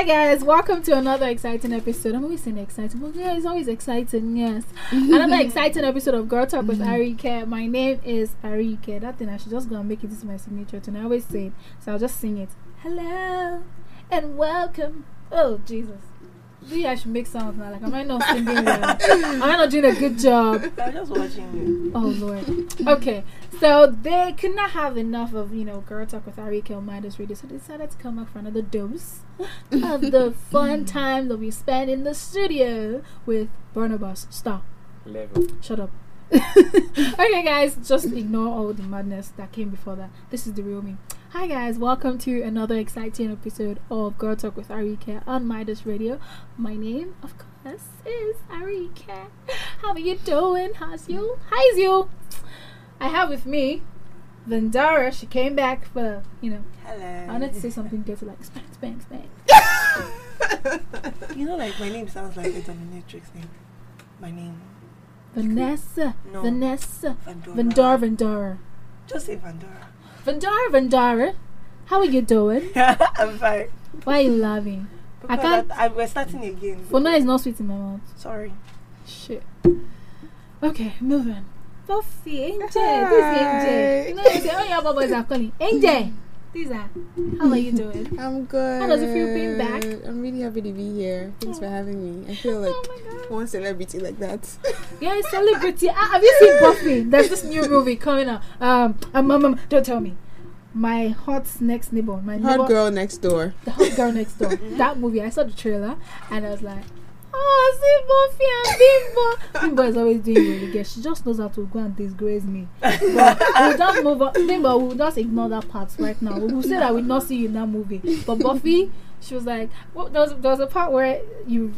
Hi guys, welcome to another exciting episode. I'm always saying exciting, but yeah, it's always exciting, yes. another exciting episode of Girl Talk with mm. Arike. My name is Arike. That thing I should just go and make it into my signature and I always say it. So I'll just sing it. Hello and welcome. Oh Jesus. Maybe I should make sounds now. Like, am I not singing well? am I not doing a good job? I'm just watching you. Oh Lord. Okay, so they could not have enough of you know girl talk with Arike on Midas Radio, so they decided to come back for another dose of the fun time that we spend in the studio with Barnabas. Stop. Level. Shut up. okay, guys, just ignore all the madness that came before that. This is the real me. Hi, guys, welcome to another exciting episode of Girl Talk with Arike on Midas Radio. My name, of course, is Arike. How are you doing? How's you? How's you? I have with me Vendara. She came back for, you know, Hello. I wanted to say something dirty like spank, spank, spank. You know, like my name sounds like a dominatrix name. My name. Vanessa. No. Vanessa. Vandora. Vendara, Vendara. Just say Vandora. Vendara, Vendara. How are you doing? I'm fine. Why are you laughing? I Because can't- I, we're starting again. For now, it's not sweet in my mouth. Sorry. Shit. Okay, moving. Buffy, Angel. This is Angel. You know, they say, oh, yeah, Baba is calling. Angel. Are. How are you doing? I'm good. How does it feel being back? I'm really happy to be here. Thanks for having me. I feel like Oh my God. one celebrity like that. Yeah, it's celebrity. Ah, have you seen Buffy? There's this new movie coming out. Um, um, um, um, don't tell me. My hot next neighbor, my neighbor, Hot girl next door. the hot girl next door. that movie, I saw the trailer and I was like, oh, see Buffy and Bimbo. Bimbo is always doing really good. She just knows how to go and disgrace me. But we'll just move on. Bimbo, we'll just ignore that part right now. We'll say that we'll not see you in that movie. But Buffy, she was like, well, there, was, there was a part where you.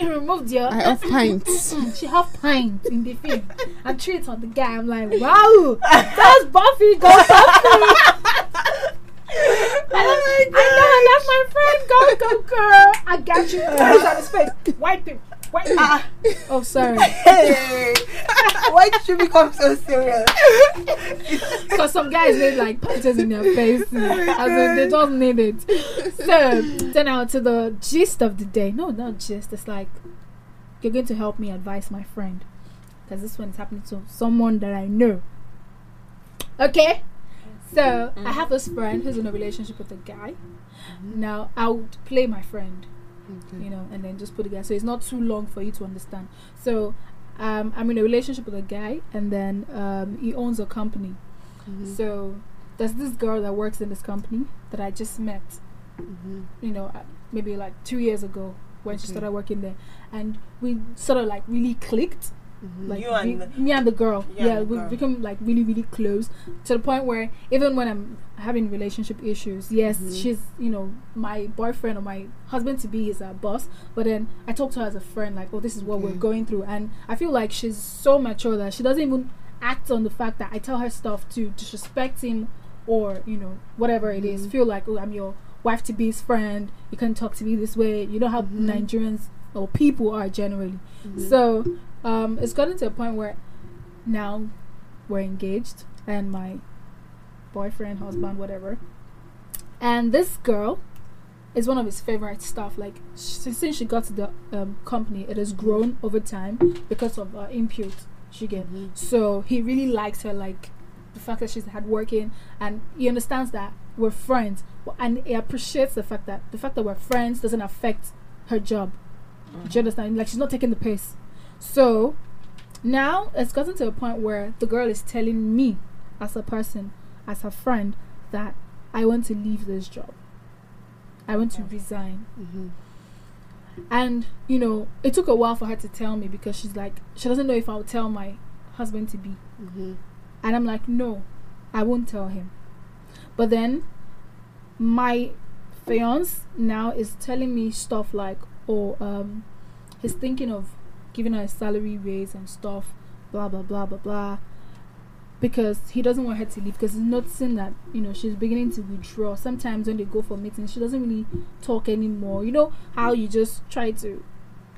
removed your I have pints. She have pint in the film and it on the guy. I'm like, wow, that's Buffy. Go Buffy. I, I know, that's my friend. Go, go, girl. I got you. He's on his face. Wipe him. Wipe him. Ah. Oh, sorry. Hey! Why did you become so serious? Because some guys need like punches in their face. Oh As in, they don't need it. So, then now to the gist of the day. No, not gist. It's like, you're going to help me advise my friend. Because this one is happening to someone that I know. Okay? So, I have this friend who's in a relationship with a guy. Now, I would play my friend you know, and then just put the guy. So it's not too long for you to understand. So um, I'm in a relationship with a guy, and then um, he owns a company. Mhm. So there's this girl that works in this company that I just met, Mhm. you know, uh, maybe like two years ago when she started working there, and we sort of like really clicked. Mhm. Like You and we- the- me and the girl, yeah, the we girl. become like really, really close to the point where even when I'm having relationship issues, yes, Mhm. she's you know my boyfriend or my husband to be is our boss, but then I talk to her as a friend, like, oh, this is what we're going through, and I feel like she's so mature that she doesn't even act on the fact that I tell her stuff to disrespect him or you know whatever it is. Mhm. Feel like oh, I'm your wife to be's friend. You can't talk to me this way. You know how Mhm. Nigerians or people are generally. Mhm. So um, it's gotten to a point where now we're engaged and my boyfriend, husband, whatever. And this girl is one of his favorite stuff. Like sh- since she got to the um, company, it has grown over time because of uh, input she get. Mhm. So he really likes her, like the fact that she's hardworking, and he understands that we're friends, and he appreciates the fact that the fact that we're friends doesn't affect her job. Do you understand? Like she's not taking the piss. So now it's gotten to a point where the girl is telling me, as a person, as a friend, that I want to leave this job. I want to resign. Mhm. And you know, it took a while for her to tell me because she's like, she doesn't know if I'll tell my husband to be. Mhm. And I'm like, no, I won't tell him. But then my fiance now is telling me stuff like, oh, um, he's thinking of giving her a salary raise and stuff, blah blah blah blah blah. Because he doesn't want her to leave because he's noticing that, you know, she's beginning to withdraw. Sometimes when they go for meetings, she doesn't really talk anymore. You know how you just try to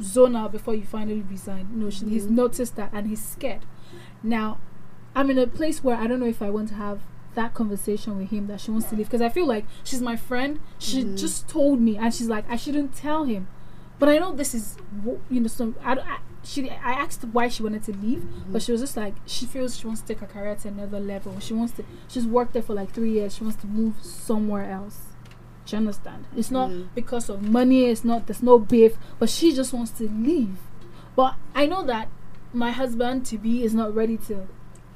zone out before you finally resign. No, she, he's Mhm. noticed that and he's scared. Now, I'm in a place where I don't know if I want to have that conversation with him that she wants to leave because I feel like she's my friend. She Mhm. just told me, and she's like, I shouldn't tell him. But I know this is, you know, some. I, I she I asked why she wanted to leave, but she was just like she feels she wants to take her career to another level. She wants to. She's worked there for like three years. She wants to move somewhere else. Do you understand? It's not Mhm. because of money. It's not. There's no beef. But she just wants to leave. But I know that my husband to be is not ready to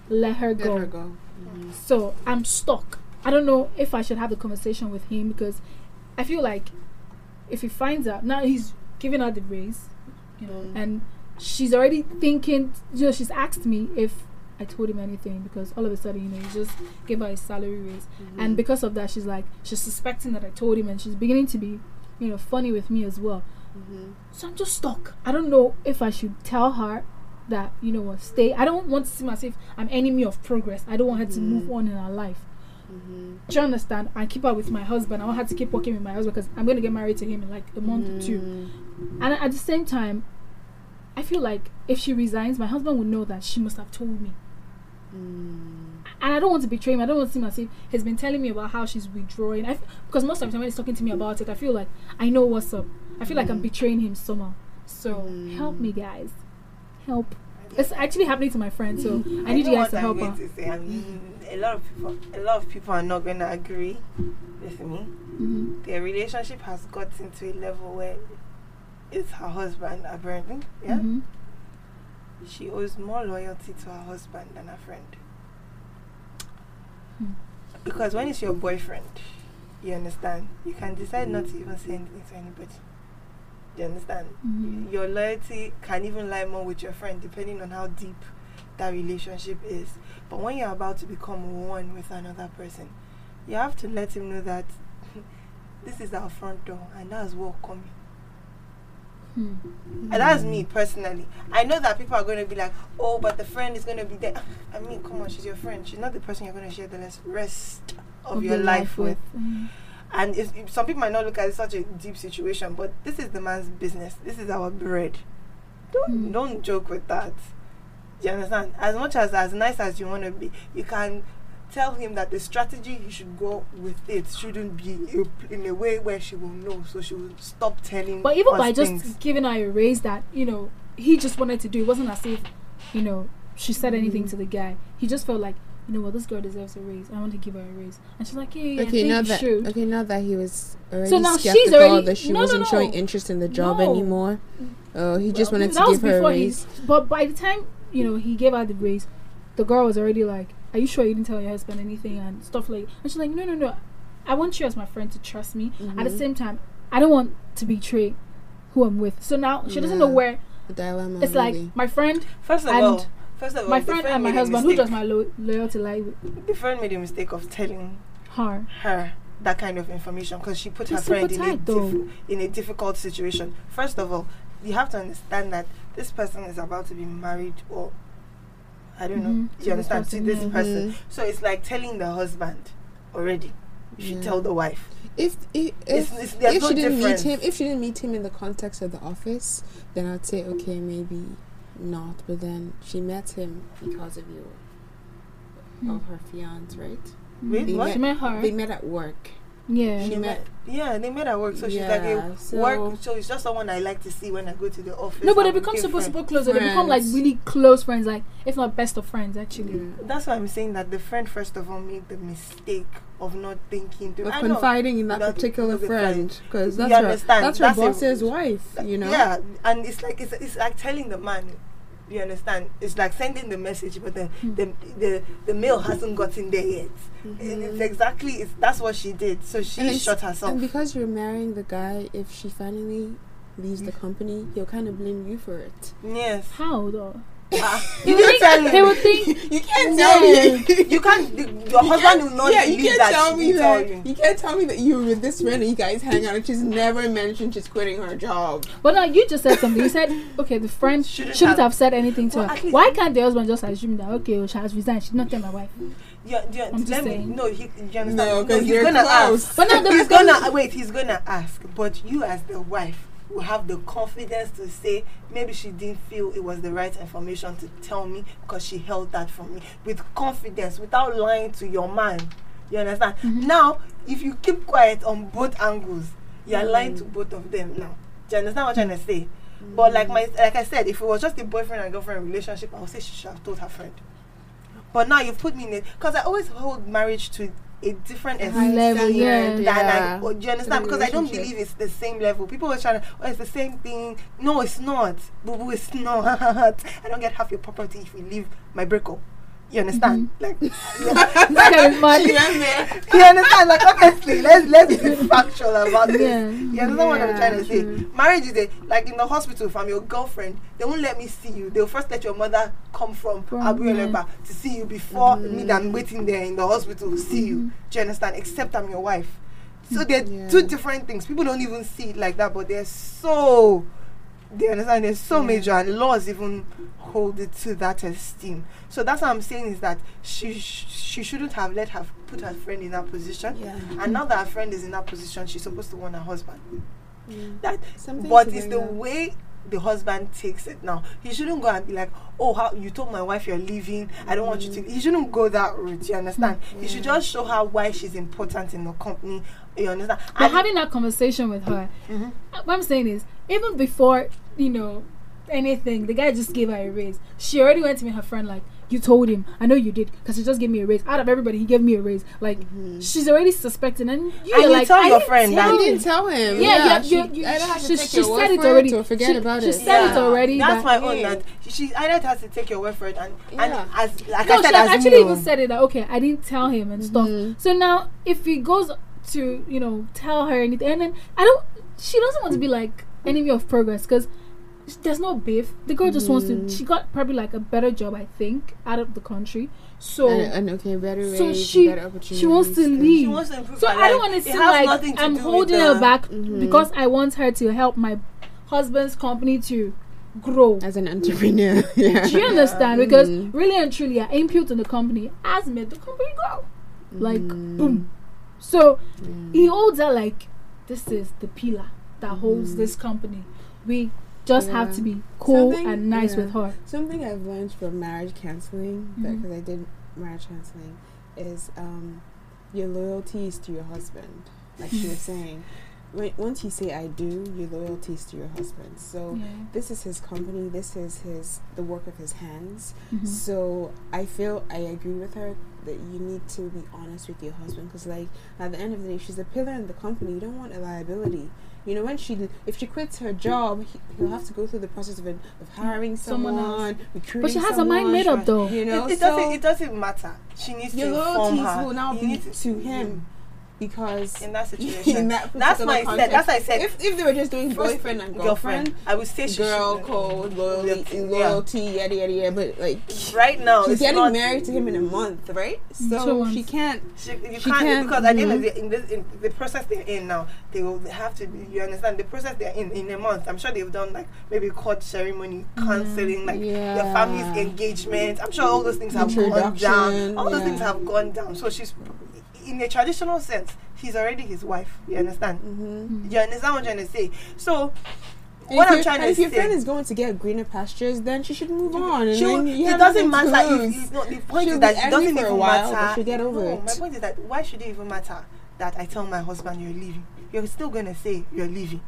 let her Let go. her go. Mhm. So I'm stuck. I don't know if I should have the conversation with him because I feel like if he finds out now he's giving her the raise, you know, Mm. and she's already thinking. You know, she's asked me if I told him anything because all of a sudden, you know, he just gave her a salary raise, Mhm. and because of that, she's like she's suspecting that I told him, and she's beginning to be, you know, funny with me as well. Mhm. So I'm just stuck. I don't know if I should tell her that you know what stay. I don't want to seem as if I'm enemy of progress. I don't want her to Mhm. move on in her life. Mhm. Do you understand? I keep up with my husband. I want her to keep working with my husband because I'm going to get married to him in like a month or two. Mhm. And at the same time, I feel like if she resigns, my husband would know that she must have told me. Mm. And I don't want to betray him. I don't want to seem as if he's been telling me about how she's withdrawing. I f- because most of the time when he's talking to me about it, I feel like I know what's up. I feel like I'm Mhm. betraying him somehow. So help me, guys. Help. It's actually happening to my friend, so I need know you guys to help her. to say. I mean, a lot of people, a lot of people are not going to agree with me. Mhm. Their relationship has gotten to a level where it's her husband apparently. Yeah, Mhm. she owes more loyalty to her husband than her friend. Hmm. Because when it's your boyfriend, you understand, you can decide not to even say anything to anybody. You understand? Mhm. Your loyalty can even lie more with your friend depending on how deep that relationship is. But when you're about to become one with another person, you have to let him know that this is our front door and that's what coming. Hmm. And that's me personally. I know that people are going to be like, oh, but the friend is going to be there. I mean, come on, she's your friend. She's not the person you're going to share the rest of, your life, with. Mhm. And it's, it- some people might not look at it such a deep situation, but this is the man's business. This is our bread. Don't Hmm. don't joke with that. Do you understand? As much as as nice as you want to be, you can tell him that the strategy he should go with it shouldn't be a- in a way where she will know, so she will stop telling. But even by just giving her a raise that, you know, he just wanted to do, it wasn't as if, you know, she said anything Mhm. to the guy. He just felt like, you know what, this girl deserves a raise. I want to give her a raise. And she's like, yeah, yeah, I Okay, think now you that should. okay, now that he was already So now she's skeptical already- that she no, no, wasn't showing no. interest in the job No. anymore. Oh, he just Well, wanted to was give her a before he- raise. But by the time, you know, he gave her the raise, the girl was already like, are you sure you didn't tell your husband anything and stuff like And she's like, no, no, no. I want you as my friend to trust me. At the Mhm. same time, I don't want to betray who I'm with. So now she doesn't know where. The dilemma. It's like my friend, First of and all, first of all, my the friend and my made a husband. Who does my lo- loyalty lie with? The friend made a mistake of telling Her. her that kind of information because she put her friend in a, tight, diff- in a difficult situation. First of all, you have to understand that this person is about to be married or I don't Mhm, know. to You this understand? person, to this yeah. person. Mhm. So it's like telling the husband already. You should Yeah. tell the wife. If if if, it's- there's if no she didn't difference. meet him, if she didn't meet him in the context of the office, then I'd say okay, maybe not. But then she met him because of you, of her fiance, right? Wait, They what? Hmm. She met her. They met at work. Yeah. She They met. Yeah, they made her work. So she's like Yeah, a so- work. So it's just someone I like to see when I go to the office. No, but they and we become became super, friends. super close. They become like really close friends, like if not best of friends, actually. Yeah. That's why I'm saying that the friend first of all made the mistake of not thinking. To, Of I know, confiding in that That- particular friend because You that's her, understand? that's her That's a- boss's wife, you know. Yeah, and it's like it's, it's like telling the man. You understand? It's like sending the message, but the Hmm. the, the the mail hasn't gotten there yet. Mhm. And it's exactly it's that's what she did. So she And shot herself. And because you're marrying the guy, if she finally leaves the company, he'll kind of blame you for it. yes. How though? He you would can't tell he me. would think You can't tell me- You can't. the- Your husband will not yeah, you can't that tell me didn't tell that. you. You can't tell me that you were with this friend and you guys hang out and she's never mentioned she's quitting her job. But now you just said something. You said, okay, the friend Shouldn't shouldn't, have- have, said anything to Well, her. Why can't the husband just assume that okay, well, she has resigned? She's not tell my wife. Yeah, yeah, I'm just let me. No, he, you understand? No, 'cause he's they're gonna close. ask. But now the he's gonna wait. He's gonna ask. But you, as the wife, will have the confidence to say maybe she didn't feel it was the right information to tell me because she held that from me with confidence without lying to your man. You understand? Mhm. Now, if you keep quiet on both angles, you're lying Mm. to both of them now. Do you understand what I'm trying to say? But like my like I said, if it was just a boyfriend and girlfriend relationship, I would say she should have told her friend. But now you've put me in it because I always hold marriage to a different Level, yeah. than yeah. I, or, do you understand? Because I don't believe it's the same level. People are trying to, oh, it's the same thing. No, it's not. Boo boo, it's not. I don't get half your property if we leave my breakup. You understand? Like, yeah. That is mad. She you understand? Like, honestly, let's let's be factual about this. Yeah. You understand what I'm Yeah, trying to say? true. Marriage is a like in the hospital. If I'm your girlfriend, they won't let me see you. They'll first let your mother come from, From, Abu yeah. To see you before Mhm. me that I'm waiting there in the hospital to see you. Mhm. Do you understand? Except I'm your wife. So they're Yeah. two different things. People don't even see it like that, but they're so. They understand? They're so Yeah. major, and laws even hold it to that esteem. So that's what I'm saying is that she sh- she shouldn't have let her put her friend in that position. Yeah. And now that her friend is in that position, she's supposed to want her husband. Yeah. That, Something but it's the up. way the husband takes it now. He shouldn't go and be like, "Oh, how you told my wife you're leaving? I don't want you to." He shouldn't go that route. You understand? He should just show her why she's important in the company. You understand? But And- having that conversation with her, Mhm. what I'm saying is, even before you know anything, the guy just gave her a raise. She already went to meet her friend like, "You told him. I know you did, because he just gave me a raise. Out of everybody, he gave me a raise. Like, Mhm. she's already suspecting, and you And are you like, tell I your didn't friend that- tell You him. didn't tell him. Yeah, yeah, she, you, you, I she, to take she said it already. Or forget she, about she it. said it already. That's that- my own. Yeah. That she either has to take your word for it, and Yeah. and as like no, I said, has as actually me, even said it that okay, I didn't tell him and stuff. Mhm. So now, if he goes to you know tell her anything, and then I don't, she doesn't want to be like enemy of progress because there's no beef. The girl just wants to. Mhm. She got probably like a better job, I think, out of the country. So and, and okay, better so raise, she- better opportunities. she wants to leave. she wants to improve. so her I don't life. want to It seem like I'm holding her back Mhm. because I want her to help my husband's company to grow. as an entrepreneur. yeah. Do you understand? Because Mhm. really and truly, her input in the company has made the company grow. Like Mhm. boom. So Yeah. he holds her like this is the pillar that holds Mhm. this company. We just have to be cool Something- and nice yeah. with her. Something I've learned from marriage counseling, because I did marriage counseling, is um, your loyalty is to your husband. Like she was saying, when, once you say "I do," your loyalty is to your husband. So Yeah. this is his company. This is his the work of his hands. Mhm. So I feel I agree with her that you need to be honest with your husband because, like, at the end of the day, she's a pillar in the company. You don't want a liability. You know, when she if she quits her job, he, he'll have to go through the process of, of hiring Someone someone, else. recruiting. But she has her mind made up though. You know, it, it so doesn't. It doesn't matter. She needs your to inform loyalties her. will now You be need to him because in that situation. in that that's particular why I said. context. That's why I said. if if they were just doing first boyfriend and girlfriend, I would say she girl should- code loyalty, Yeah. loyalty, yada yada yada. But like Right now, she's getting married to him in a month, right? So she can't. She, you She can't, can't- because at the end of the in this in the process they're in now, they will have to. Be, you understand the process they're in in a month. I'm sure they've done like maybe court ceremony, mm, counseling, like their family's engagement. I'm sure all those things have gone down. Introduction, All those things have gone down. So she's in a traditional sense, she's already his wife. You understand? Mm-hmm. You understand what I'm trying to say? So. And what I'm trying and to if your friend is going to get greener pastures, then she should move on. And She'll- then you it doesn't matter if, lose. if no, the point She'll is that it doesn't even while, matter. she'll get over no, it. my point is that why should it even matter that I tell my husband you're leaving? You're still gonna say you're leaving.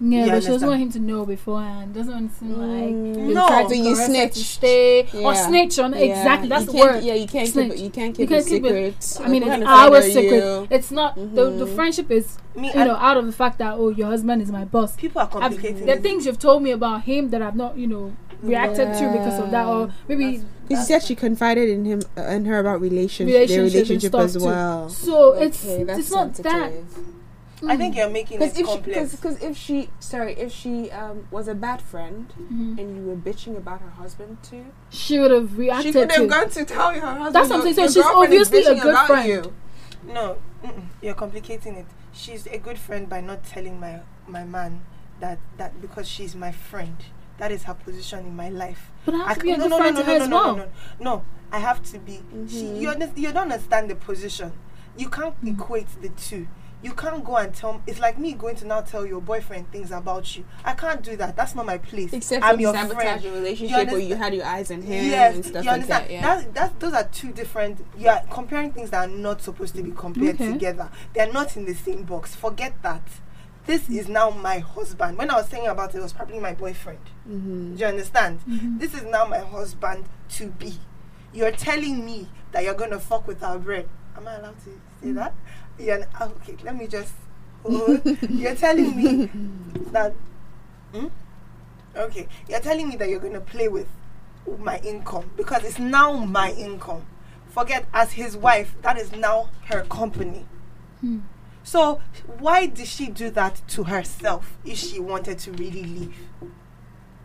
Yeah, You but she doesn't want him to know beforehand. Doesn't want to seem like Mm. No. to You snitch, her to snitched. stay or snitch on Yeah, exactly. That's the word. Yeah, you can't Snitch. keep it. You can't You keep can't a keep it- I mean, it's our secret. you? It's not the the Mhm. friendship is Me, you know out of the fact that oh your husband is my boss. people are complicating the things you've told me about him that I've not you know reacted to because of that or maybe she said she confided in him uh, and her about relationship, Relationship their relationship as too. well. so it's Okay, that's it's not that. Sensitive. I think you're making Because it if complex. because if she sorry if she um, was a bad friend Mhm. and you were bitching about her husband too, she would have she reacted could to. have gone to tell her husband. That's what I'm "Your- saying. So she's obviously a good about friend. You. no, you're complicating it. She's a good friend by not telling my my man that that because she's my friend. That is her position in my life. but I have I to be a c- good friend to her as no, well. no, no, no. I have to be. She, Mhm. you, you don't understand the position. You can't Mm. equate the two. You can't go and tell. It's like me going to now tell your boyfriend things about you. I can't do that. That's not my place. Except I'm your sabotage friend. your relationship or understand? you had your eyes on him yes, and stuff you like understand. that. Yeah. That, that, those are two different. You are comparing things that are not supposed to be compared Okay. together. They are not in the same box. Forget that. This is now my husband. When I was saying about it, it was probably my boyfriend. mm-hmm. Do you understand? Mhm. This is now my husband to be. You're telling me that you're gonna fuck with our bread. Am I allowed to say that? Yeah. ah, Okay. Let me just. you're telling me that. Hmm? Okay. You're telling me that you're gonna play with my income because it's now my income. Forget as his wife. That is now her company. Hmm. So why did she do that to herself if she wanted to really leave?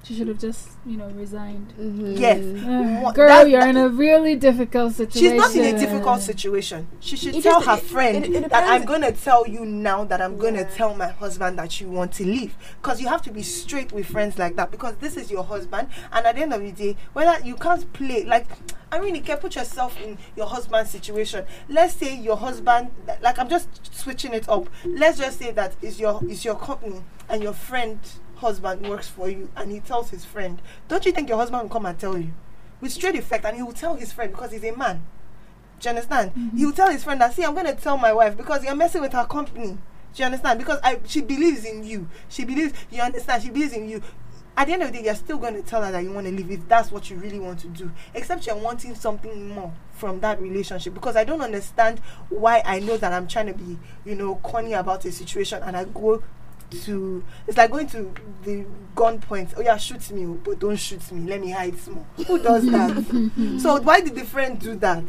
She should have just, you know, resigned. Mm-hmm. Yes. Uh, What- girl, that- you're that- in a really difficult situation. She's not in a difficult situation. She should It tell just- her it- friend it- it that I'm going to tell you now that I'm going to tell my husband that you want to leave. Because you have to be straight with friends like that. Because this is your husband, and at the end of the day, whether you can't play like. I mean, you can put yourself in your husband's situation. Let's say your husband, like I'm just switching it up. Let's just say that is your is your company and your friend husband works for you, and he tells his friend. Don't you think your husband will come and tell you with straight effect, and he will tell his friend because he's a man. Do you understand? Mhm. He will tell his friend that see, I'm gonna tell my wife because you're messing with her company. Do you understand? Because I she believes in you. She believes you understand, she believes in you. At the end of the day, you're still gonna tell her that you want to leave if that's what you really want to do. Except you're wanting something more from that relationship. Because I don't understand why I know that I'm trying to be, you know, corny about a situation and I go to it's like going to the gun point. Oh yeah, shoot me, but don't shoot me. Let me hide small. Who does that? so why did the friend do that?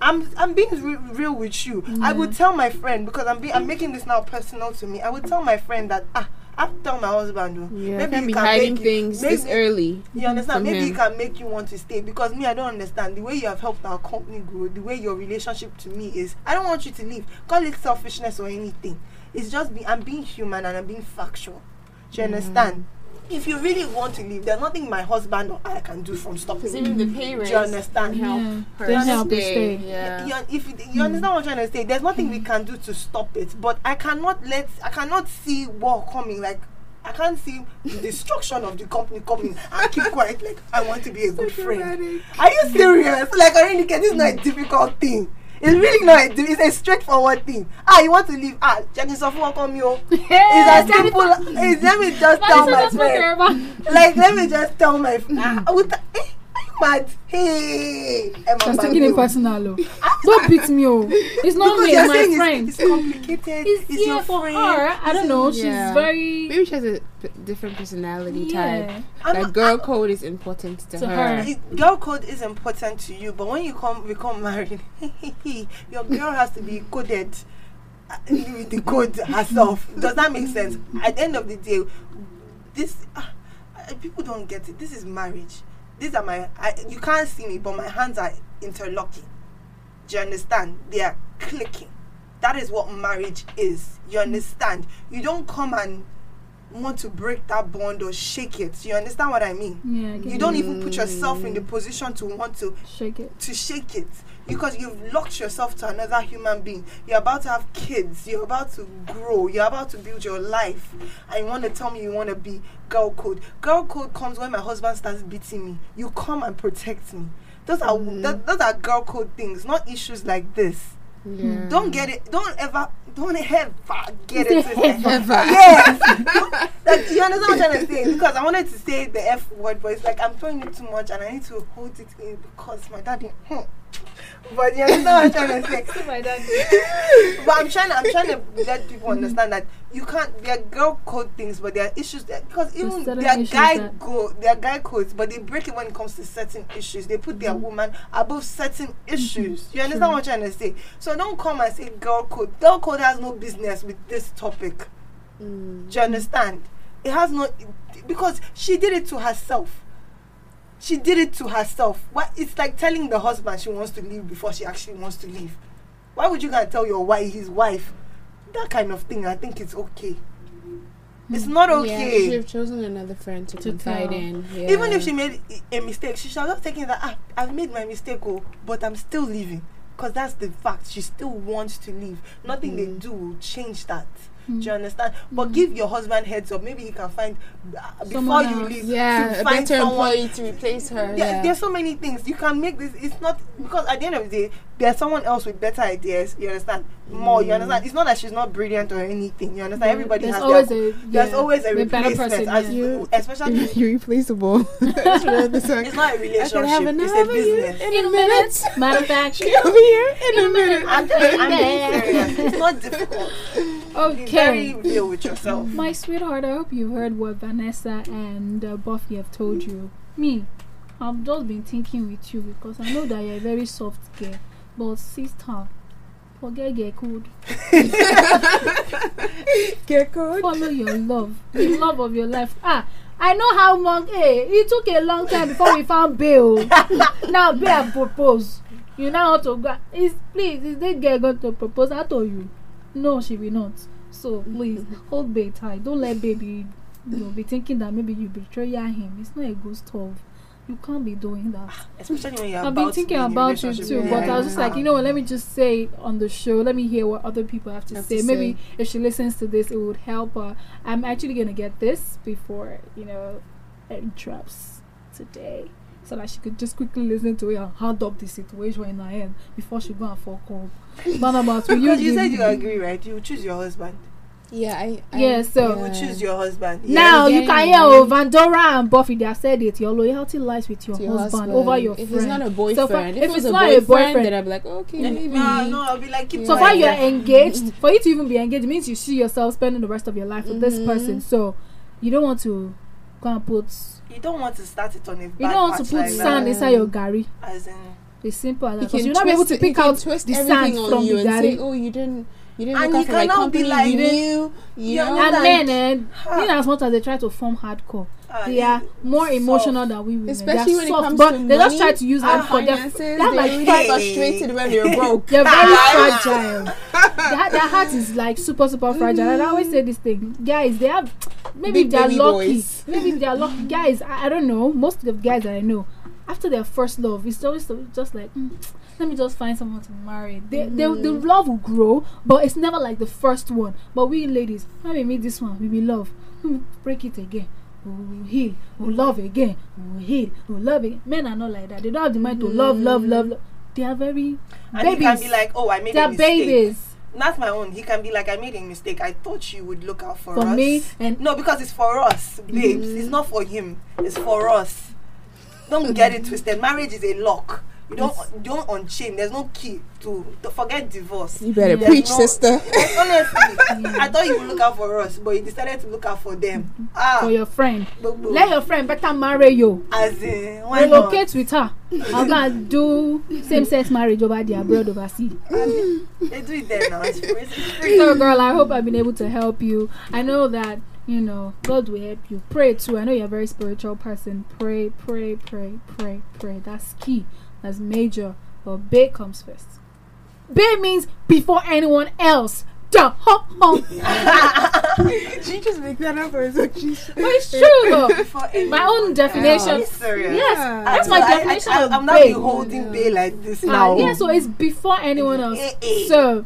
I'm I'm being re- real with you. I would tell my friend because I'm be- I'm making this now personal to me. I would tell my friend that ah I have to tell my husband Yeah, maybe can't he be can hiding make you- things this maybe- early. you understand? Maybe him. he can make you want to stay because me, I don't understand the way you have helped our company grow. The way your relationship to me is, I don't want you to leave. Call it selfishness or anything. It's just be, I'm being human and I'm being factual. Do you understand? Mm. If you really want to leave, there's nothing my husband or I can do from stopping Because you. even the pay Do you understand? can help Yeah. her Then help her stay. stay. Yeah. You, if you, you understand what I'm trying to say, there's nothing we mm. can do to stop it. But I cannot let, I cannot see war coming. Like I can't see the destruction of the company coming and keep quiet. Like I want to be a good friend. Are you serious? Like I really get this is not a difficult thing. It's really not. A, it's a straightforward thing. Ah, you want to leave? Ah, Jenny Sofua come here. It's as simple. It's, let me just tell my friend. Like let me just tell my friend. Ah, with the, are? Hey, Emma Just taking it personal. oh. Don't beat me, oh. It's not Because me, it's my friend. It's, it's complicated. It's, It's, yeah your for friend. her. I don't know. She's Yeah. very Maybe she has a p- different personality type. I'm Like not- girl code is important to, To her. her. It- girl code is important to you, but when you come become married, your girl has to be coded uh, with the code herself. Does that make sense? At the end of the day, this uh, people don't get it. This is marriage. These are my. I, you can't see me, but my hands are interlocking. Do you understand? They are clicking. That is what marriage is. You understand? You don't come and want to break that bond or shake it. You understand what I mean? Yeah, I you don't even put yourself in the position to want to shake it. to shake it. Because you've locked yourself to another human being. You're about to have kids. You're about to grow. You're about to build your life. And you want to tell me you want to be girl code. Girl code comes when my husband starts beating me. You come and protect me. Those are Mhm. th- those are girl code things not issues like this Yeah. don't get it don't ever don't ever get it say twisted. Ever. yes like you understand what I'm trying to say because I wanted to say the F word but it's like I'm throwing it too much and I need to hold it in because my daddy hmm. But you understand what I'm trying to say my dad. but I'm trying to I'm trying to let people understand that you can't there are girl code things but there are issues that because even there are guy go there are guy codes but they break it when it comes to certain issues they put their woman above certain issues you understand True. what I'm trying to say so don't come and say girl code girl code has no business with this topic Mm. do you understand? It has no because she did it to herself. She did it to herself. What it's like telling the husband she wants to leave before she actually wants to leave. Why would you gonna tell your wife his wife that kind of thing? I think it's okay. It's not okay. Yeah, she okay. should have chosen another friend to, To confide tell. in. Yeah. Even if she made a mistake, she should have just taken that. Ah, I've made my mistake, oh, but I'm still leaving. because that's the fact. She still wants to leave. Nothing they Mhm. do will change that. Mm. Do you understand? But give your husband heads up. Maybe he can find uh, before you leave. Yeah, to a find better someone employee to replace her. there, yeah. there's so many things you can make this. It's not because at the end of the day, there's someone else with better ideas. You understand? More. You Mm. understand? It's not that she's not brilliant or anything. You understand? Everybody there's has always their, a there's always a a better replacement. person. as yeah. you're replaceable. it's not a relationship. have It's a another business. in a minute. Matter of fact, over here in a minute. I'm, just, I'm being serious. It's not difficult. Be very okay. real with yourself. My sweetheart, I hope you heard what Vanessa and uh, Buffy have told you. Me, I've just been thinking with you because I know that you're a very soft girl. But sister, forget get good. Get good. Follow your love, the love of your life. Ah, I know how long. Hey, it took a long time before we found Bill. now Bill propose. You know how to go. Is please is this girl going to propose? I told you, no, she will not. So please hold babe tight. Don't let baby you know, be thinking that maybe you betray him. It's not a good stuff. You can't be doing that. Ah, especially when you're I've been thinking be in a about you too, with but I was a just like, you know what? Let me just say on the show. Let me hear what other people have to Have say. to Maybe if she listens to this, it would help her. I'm actually gonna get this before you know it drops today, so that she could just quickly listen to it and hand up the situation in her head before she go and fuck up. Barnabas, will you? Because you said you agree, right? You choose your husband. Yeah, I. I Yeah, so- You would choose your husband. Now Yeah, you can yeah, hear yeah. oh, Vandora and Buffy. They have said it. Your loyalty lies with your, your husband, husband. over your if friend. it's not a So boyfriend, far- if, if it was it's a not a boyfriend, boyfriend- then I'd be like, okay, maybe. No, no, I'll be like, keep So far you are engaged. For you to even be engaged means you see yourself spending the rest of your life with this Mhm. person. So you don't want to go and put. You don't want to start it on a bad You don't want to put like sand that. inside your gari. As in, It's simple as that. Because you're not able twist to pick out twist the sand from you the and say, gari. "Oh, you didn't, you didn't And look you out for my cannot be company. like- you You knew, you know." no, And like- men, eh, Ha. in as much as they try to form hardcore, ah, they are you- more soft. emotional than we women. Especially they are when it soft, comes but to they just try to use them for their. Finances, they're like really Hey. frustrated when you're broke. They're very fragile. their, their heart is like super super fragile. And I always say this thing, guys. They have maybe Big they're lucky. boys. Maybe they're lucky, guys. I, I don't know. Most of the guys that I know, after their first love, it's always just like. Mm, let me just find someone to marry. They, they, the Mm. love will grow, but it's never like the first one. But we ladies, when we meet this one, we will love. We break it again. Will heal. Will love again. Will heal. Will love again. Men are not like that. They don't have the mind to love, love, love, love. They are very And he can babies. be like, oh, I made They a mistake. babies That's my own. He can be like, I made a mistake. I thought you would look out for, for us. me and No, because it's for us, babes. Mm-hmm. It's not for him. It's for us. Don't get it twisted. Marriage is a lock. You don't Yes. don't unchain. There's no key to, to forget divorce. You better Yeah. preach, No. sister. Honestly, I thought you would look out for us, but you decided to look out for them. Ah, for your friend. bo- bo. Let your friend better marry you. as in why not? Relocate with her. I'm gonna do same sex marriage over there, abroad overseas. They do it there now. It's free. It's free. So, girl, I hope I've been able to help you. I know that you know God will help you. Pray too. I know you're a very spiritual person. Pray, pray, pray, pray, pray. That's key. That's major. But bae comes first. Bae means before anyone else. Duh. Huh, huh. she just make that up or is what she? But it's true though. My own anyone definition. else. Serious. Yes, that's my So I- definition I, of I'm not bae. be holding bay like this Uh, now. yeah, so it's before anyone else. Eh, eh. So,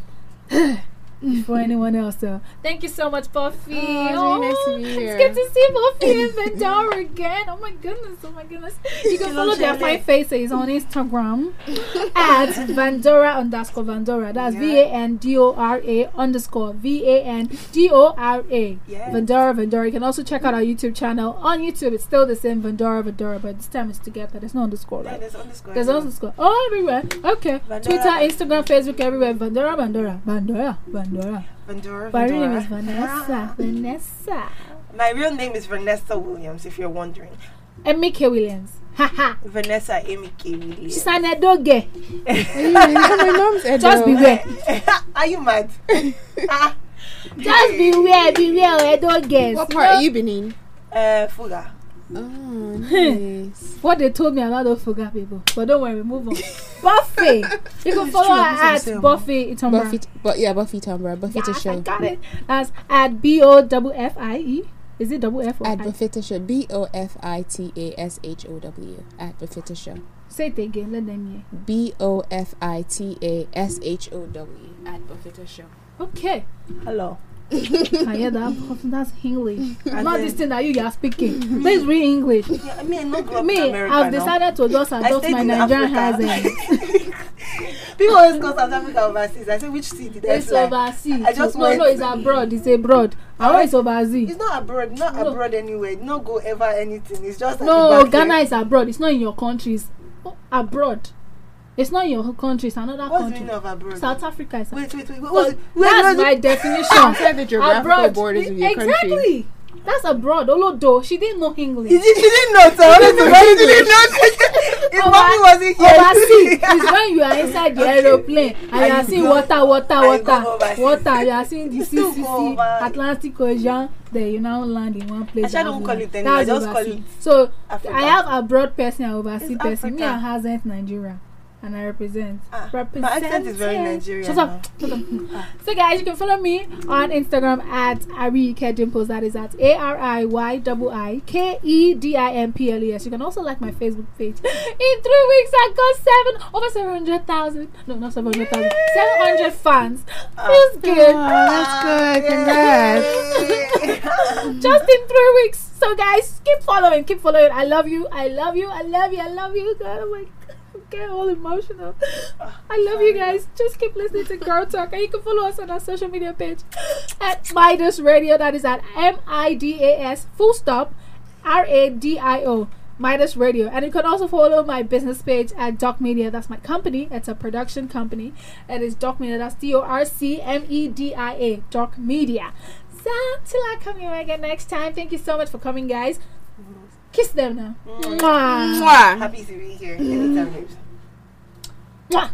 before anyone else. So, thank you so much, Buffy. Oh, it's really nice oh, It's good to see Buffy and Vendor again. Oh my goodness, oh my goodness. You can follow their fine faces on Instagram at Vandora underscore Vandora. That's Yeah. V A N D O R A underscore V A N D O R A. Yes. Vandora Vandora. You can also check out our YouTube channel. On YouTube, it's still the same Vandora Vandora, but this time it's together. There's no underscore, Yeah, right? there's underscore. There's well. underscore. Oh, everywhere. Okay. Vandora. Twitter, Instagram, Facebook, everywhere. Vandora, Vandora, Vandora, Vandora. Vandora. My real name is Vanessa. Vanessa. My real name is Vanessa Williams, if you're wondering. Emmy K. Williams. Haha. Vanessa Amy K. Williams. She's an edoge. my mom's Edo. Just beware. Are you mad? ah, Just beware. Beware, edoges. What part are you been in? uh, Fuga. Oh, nice. What they told me a lot of forgot people. But don't worry, we move on. Buffy. You can follow true, her I'm at Buffy Itonbra. Buffy, but yeah, Buffy Tambra, Buffy to Yeah, I got it. That's at B O W F I E Is it double F or At I? Bofita Show. B O F I T A S H O W. At Bofita Show. Say it again. Let them hear. B O F I T A S H O W. At Bofita Show. Okay. Hello. I hear that. That's English. As Not this thing that you are speaking. Let's read English. Yeah, I mean, no Me, I've now. decided to just adopt my Nigerian accent. People always go South Africa overseas. I say, which city did I It's fly? overseas. I just no, no, it's abroad. It's abroad. I know it's overseas. It's not abroad, not No. abroad anyway. No go ever anything. It's just No, Ghana here. is abroad. It's not in your country. It's oh, abroad. It's not your country. It's another What's the country. meaning of abroad? South Africa is Wait, wait, wait. wait, wait, That's my definition. Outside the geographical abroad. borders of your exactly. country. That's abroad. Although she didn't know English. He, did, he didn't know, so honestly, why he didn't know? His Over- mommy wasn't here. Overseas is when you are inside the Okay. aeroplane and, And you are seeing go- water, water, water, water. You are seeing the go CCC, over- Atlantic Ocean. Then you now land in one place. I don't call it anyway, That's just call it So Africa. I have a broad person and overseas person. Me and Hazent Nigeria. And I represent. Ah, represent. my accent is very Nigerian Shut up. Shut up. Ah. So guys, you can follow me on Instagram at Arike Dimples. That is at A R I Y double I K E D I M P L E S. You can also like my Facebook page. In three weeks, I got seven over seven hundred thousand. No, not seven hundred thousand. Seven hundred fans. Ah. Feels oh, good. that's good. Ah, Congrats. Just in three weeks. So guys, keep following, keep following. I love you. I love you. I love you. I love you. God, oh my God. I'm all emotional. I love you guys. Just keep listening to Girl Talk. And you can follow us on our social media page at Midas Radio. That is at M I D A S full stop R A D I O. Midas Radio. And you can also follow my business page at Dorc Media. That's my company. It's a production company. It is Dorc Media. That's D O R C M E D I A. Dorc Media. So, till I come your way again next time, thank you so much for coming, guys. Kiss them now. Mm. Mwah. Mwah. Happy to be here anytime. Mwah.